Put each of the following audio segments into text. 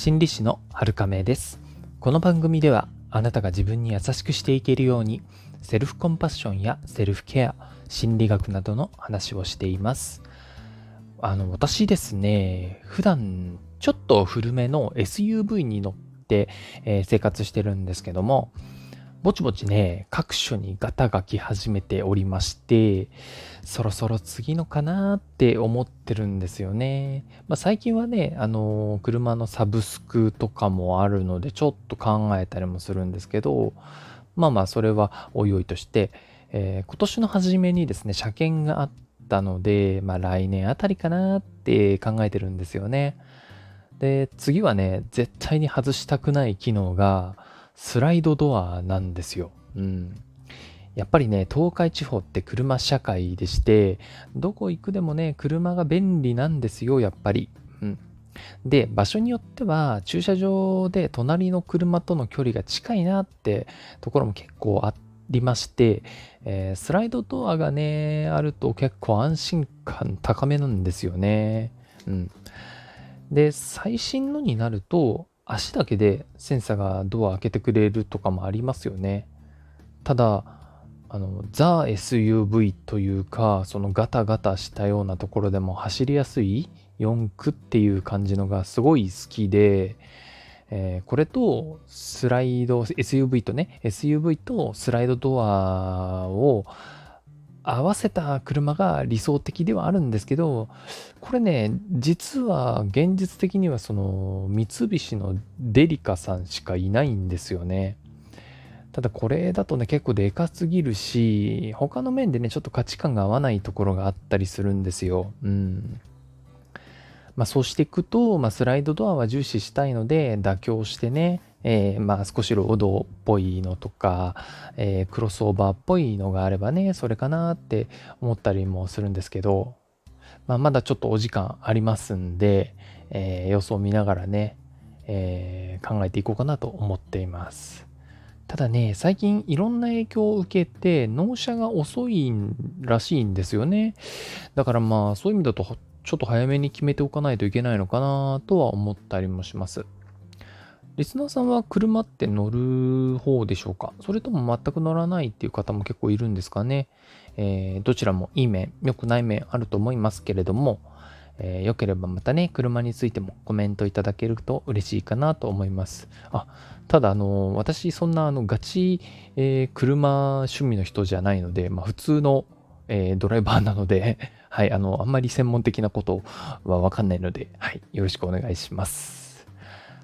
心理師の春亀です。この番組ではあなたが自分に優しくしていけるようにセルフコンパッションやセルフケア心理学などの話をしています。あの私ですね普段ちょっと古めの SUV に乗って、えー、生活してるんですけどもぼちぼちね、各所にガタが来始めておりまして、そろそろ次のかなって思ってるんですよね。まあ、最近はね、あのー、車のサブスクとかもあるので、ちょっと考えたりもするんですけど、まあまあ、それはおいおいとして、えー、今年の初めにですね、車検があったので、まあ来年あたりかなって考えてるんですよね。で、次はね、絶対に外したくない機能が、スライドドアなんですよ。うん。やっぱりね、東海地方って車社会でして、どこ行くでもね、車が便利なんですよ、やっぱり。うん。で、場所によっては、駐車場で隣の車との距離が近いなってところも結構ありまして、えー、スライドドアがね、あると結構安心感高めなんですよね。うん。で、最新のになると、足だけでセンサーがドア開けてくれるとかもありますよね。ただ、あの、ザ・ SUV というか、そのガタガタしたようなところでも走りやすい四駆っていう感じのがすごい好きで、えー、これとスライド、SUV とね、SUV とスライドドアを合わせた車が理想的ではあるんですけど、これね、実は現実的にはその三菱のデリカさんしかいないんですよね。ただこれだとね、結構でかすぎるし、他の面でね、ちょっと価値観が合わないところがあったりするんですよ。うん。まあそうしていくと、まあスライドドアは重視したいので、妥協してね、えー、まあ少しロードっぽいのとか、えー、クロスオーバーっぽいのがあればね、それかなって思ったりもするんですけど、まあ、まだちょっとお時間ありますんで、えー、様子を見ながらね、えー、考えていこうかなと思っています。ただね、最近いろんな影響を受けて納車が遅いらしいんですよね。だからまあそういう意味だとちょっと早めに決めておかないといけないのかなとは思ったりもします。リスナーさんは車って乗る方でしょうか？それとも全く乗らないっていう方も結構いるんですかね、えー、どちらもいい面、良くない面あると思いますけれども、えー、よければまたね、車についてもコメントいただけると嬉しいかなと思います。あ、ただあの、私そんなあのガチ、えー、車趣味の人じゃないので、まあ普通の、えー、ドライバーなので はい、あの、あんまり専門的なことはわかんないので、はい、よろしくお願いします。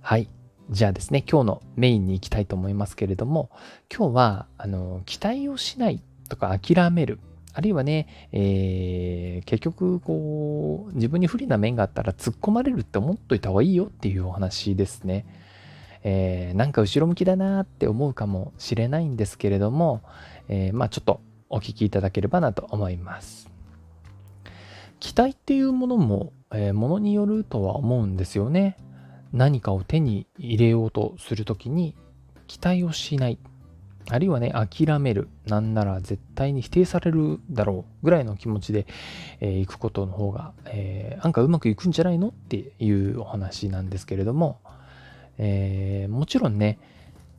はい。じゃあですね、今日のメインに行きたいと思いますけれども、今日は、あの、期待をしないとか諦める。あるいはね、えー、結局、こう、自分に不利な面があったら突っ込まれるって思っといた方がいいよっていうお話ですね。えー、なんか後ろ向きだなって思うかもしれないんですけれども、えー、まあちょっとお聞きいただければなと思います。期待っていうものも、えー、ものによるとは思うんですよね。何かを手に入れようとするときに期待をしない。あるいはね、諦める。なんなら絶対に否定されるだろうぐらいの気持ちで、えー、行くことの方が、えー、なんかうまくいくんじゃないのっていうお話なんですけれども、えー、もちろんね、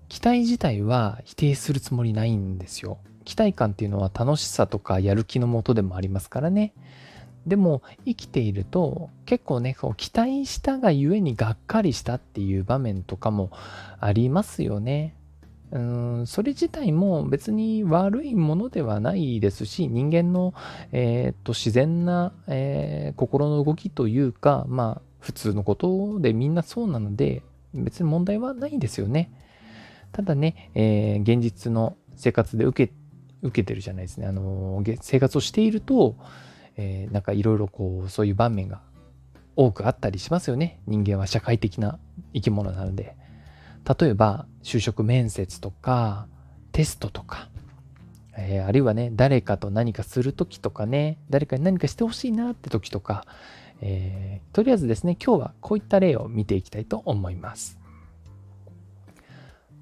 期待自体は否定するつもりないんですよ。期待感っていうのは楽しさとかやる気のもとでもありますからね。でも生きていると結構ねこう期待したがゆえにがっかりしたっていう場面とかもありますよね。うんそれ自体も別に悪いものではないですし人間の、えー、と自然な、えー、心の動きというかまあ普通のことでみんなそうなので別に問題はないんですよね。ただね、えー、現実の生活で受け受けてるじゃないですね。あの生活をしているとえー、なんかいろいろこうそういう場面が多くあったりしますよね。人間は社会的な生き物なので。例えば就職面接とかテストとか、えー、あるいはね誰かと何かする時とかね誰かに何かしてほしいなって時とか、えー、とりあえずですね今日はこういった例を見ていきたいと思います。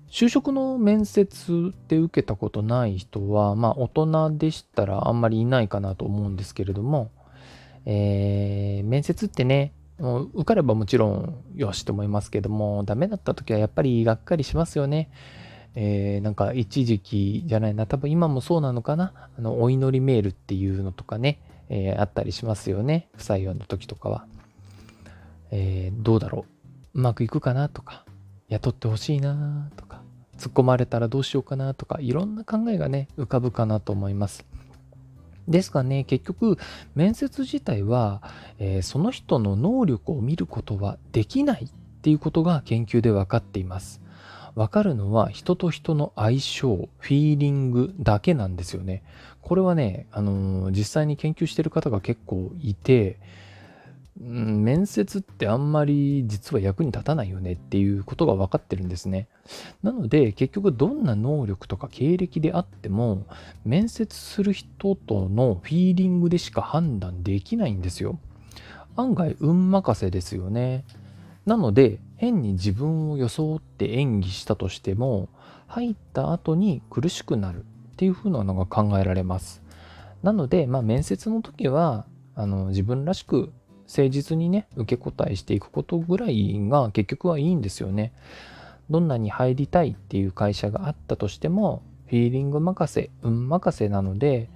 就職の面接で受けたことない人は、まあ大人でしたらあんまりいないかなと思うんですけれども、えー、面接ってね、もう受かればもちろんよしと思いますけども、ダメだった時はやっぱりがっかりしますよね。えー、なんか一時期じゃないな、多分今もそうなのかな、あの、お祈りメールっていうのとかね、えー、あったりしますよね。不採用の時とかは。えー、どうだろう。うまくいくかなとか、雇ってほしいなとか、突っ込まれたらどうしようかなとか、いろんな考えがね、浮かぶかなと思います。ですがね、結局、面接自体は、えー、その人の能力を見ることはできないっていうことが研究で分かっています。分かるのは人と人の相性、フィーリングだけなんですよね。これはね、あのー、実際に研究してる方が結構いて、面接ってあんまり実は役に立たないよねっていうことが分かってるんですね。なので結局どんな能力とか経歴であっても面接する人とのフィーリングでしか判断できないんですよ。案外運任せですよね。なので変に自分を装って演技したとしても入った後に苦しくなるっていう風なのが考えられます。なので、まあ、面接の時はあの自分らしく誠実にね、受け答えしていくことぐらいが結局はいいんですよね。どんなに入りたいっていう会社があったとしても、フィーリング任せ、運任せなので、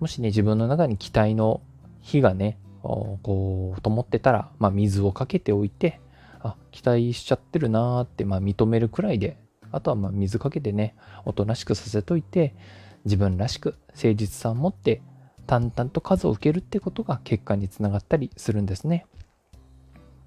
もしね、自分の中に期待の火がね、こう、灯ってたら、まあ、水をかけておいて、あ、期待しちゃってるなーって、まあ、認めるくらいで、あとはまあ水かけてね、おとなしくさせといて、自分らしく誠実さを持って淡々と数を受けるってことが結果につながったりするんですね。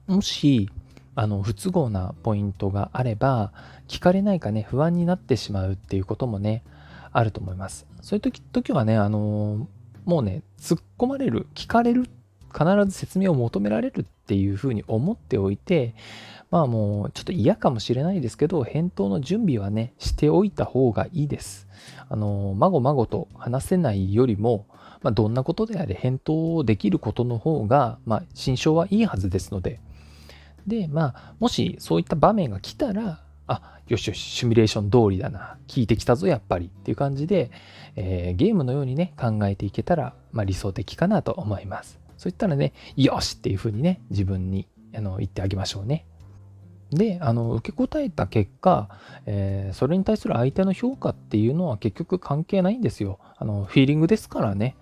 もし、あの、不都合なポイントがあれば、聞かれないかね、不安になってしまうっていうこともね、あると思います。そういう時時はね、あのもうね、突っ込まれる、聞かれる、必ず説明を求められるっていうふうに思っておいて、まあもうちょっと嫌かもしれないですけど、返答の準備はね、しておいた方がいいです。あの、まごまごと話せないよりも、まあ、どんなことであれ返答できることの方が、まあ、心象はいいはずですので、で、まあ、もしそういった場面が来たら、あ、よしよし、シミュレーション通りだな、聞いてきたぞ、やっぱりっていう感じで、えー、ゲームのようにね、考えていけたら、まあ、理想的かなと思います。そういったらね、よしっていうふうにね、自分にあの言ってあげましょうね。で、あの、受け答えた結果、えー、それに対する相手の評価っていうのは結局関係ないんですよ。あの、フィーリングですからね。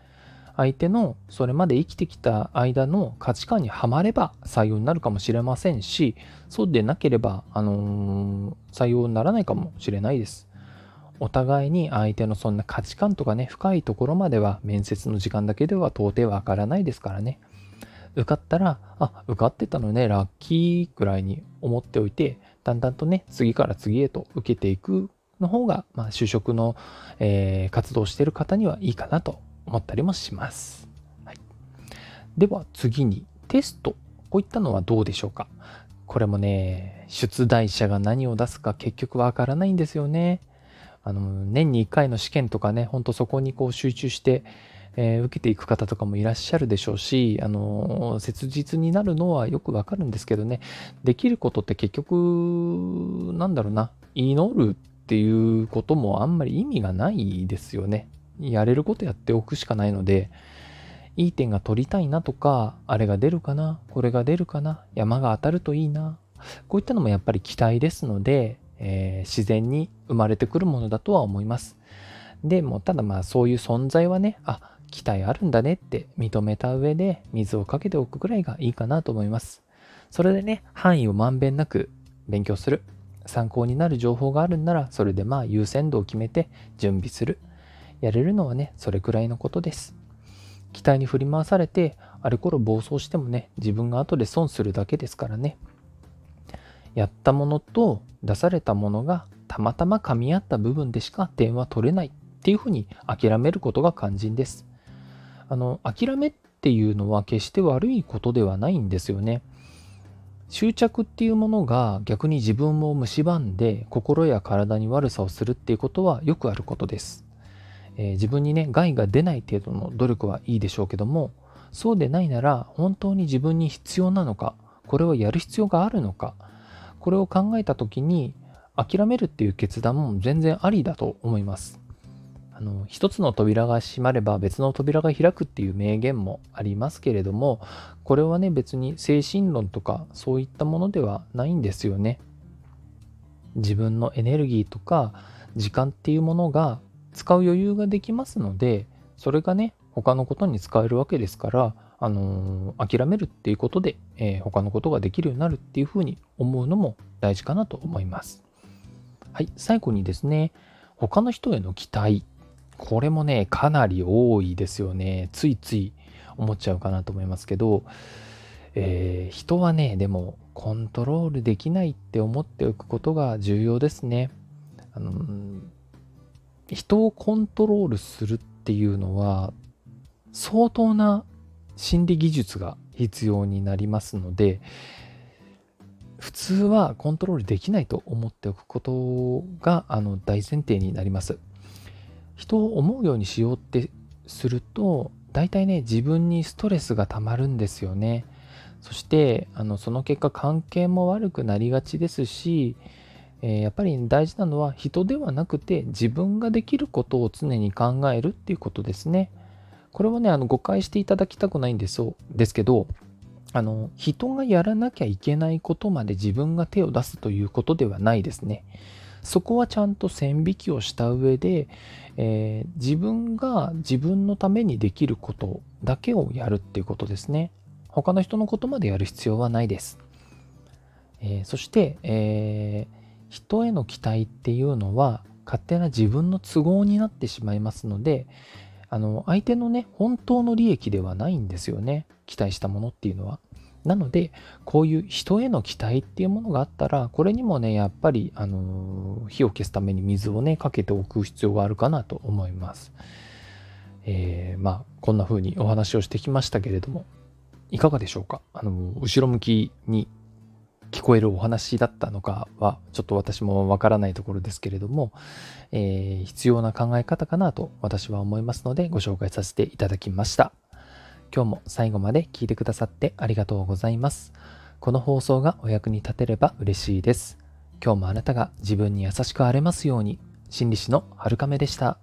相手のそれまで生きてきた間の価値観にはまれば採用になるかもしれませんし、そうでなければ、あのー、採用にならないかもしれないです。お互いに相手のそんな価値観とかね、深いところまでは面接の時間だけでは到底わからないですからね。受かったら、あ、受かってたのね、ラッキーくらいに思っておいて、だんだんとね、次から次へと受けていくの方が、まあ、就職の、えー、活動してる方にはいいかなと思ったりもします。はい、では次にテスト。こういったのはどうでしょうか？これもね、出題者が何を出すか結局わからないんですよね。あの、年に1回の試験とかね、ほんとそこにこう集中して、えー、受けていく方とかもいらっしゃるでしょうし、あの、切実になるのはよくわかるんですけどね、できることって結局、なんだろうな、祈るっていうこともあんまり意味がないですよね。やれることやっておくしかないので、いい点が取りたいなとか、あれが出るかな、これが出るかな、山が当たるといいな、こういったのもやっぱり期待ですので、えー、自然に生まれてくるものだとは思います。でもただまあそういう存在はね、あ、期待あるんだねって認めた上で水をかけておくぐらいがいいかなと思います。それでね、範囲をまんべんなく勉強する。参考になる情報があるんなら、それでまあ優先度を決めて準備する。やれるのはね、それくらいのことです。期待に振り回されて、あれこれ暴走してもね、自分が後で損するだけですからね。やったものと出されたものがたまたま噛み合った部分でしか点は取れないっていうふうに諦めることが肝心です。あの、諦めっていうのは決して悪いことではないんですよね。執着っていうものが逆に自分を蝕んで心や体に悪さをするっていうことはよくあることです。えー、自分にね害が出ない程度の努力はいいでしょうけどもそうでないなら本当に自分に必要なのかこれをやる必要があるのかこれを考えた時に諦めるっていう決断も全然ありだと思います。あの一つの扉が閉まれば別の扉が開くっていう名言もありますけれどもこれはね別に精神論とかそういったものではないんですよね自分のエネルギーとか時間っていうものが使う余裕ができますのでそれがね他のことに使えるわけですからあのー、諦めるっていうことで、えー、他のことができるようになるっていうふうに思うのも大事かなと思います。はい、最後にですね、他の人への期待。これもね、かなり多いですよね。ついつい思っちゃうかなと思いますけど、えー、人はね、でもコントロールできないって思っておくことが重要ですね。あの人をコントロールするっていうのは相当な心理技術が必要になりますので普通はコントロールできないと思っておくことがあの大前提になります。人を思うようにしようってすると大体ね自分にストレスがたまるんですよね。そしてあのその結果関係も悪くなりがちですし、え、やっぱり大事なのは人ではなくて自分ができることを常に考えるっていうことですね。これはね、あの誤解していただきたくないんですですけど、あの人がやらなきゃいけないことまで自分が手を出すということではないですね。そこはちゃんと線引きをした上で、えー、自分が自分のためにできることだけをやるっていうことですね。他の人のことまでやる必要はないです。えー、そして、えー、人への期待っていうのは勝手な自分の都合になってしまいますので、あの、相手のね、本当の利益ではないんですよね。期待したものっていうのは。なので、こういう人への期待っていうものがあったら、これにもね、やっぱり、あの、火を消すために水をね、かけておく必要があるかなと思います。えー、まあ、こんな風にお話をしてきましたけれども、いかがでしょうか？あの、後ろ向きに聞こえるお話だったのかはちょっと私もわからないところですけれども、えー、必要な考え方かなと私は思いますのでご紹介させていただきました。今日も最後まで聞いてくださってありがとうございます。この放送がお役に立てれば嬉しいです。今日もあなたが自分に優しくあれますように、心理師の春亀でした。